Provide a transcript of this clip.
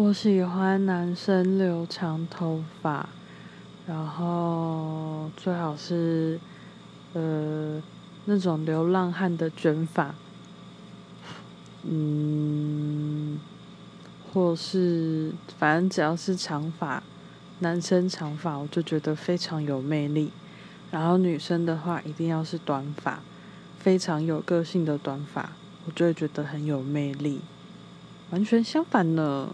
我喜欢男生留长头发然后最好是呃那种流浪汉的卷发。嗯或是反正只要是长发男生长发我就觉得非常有魅力。然后女生的话一定要是短发非常有个性的短发我就会觉得很有魅力。完全相反呢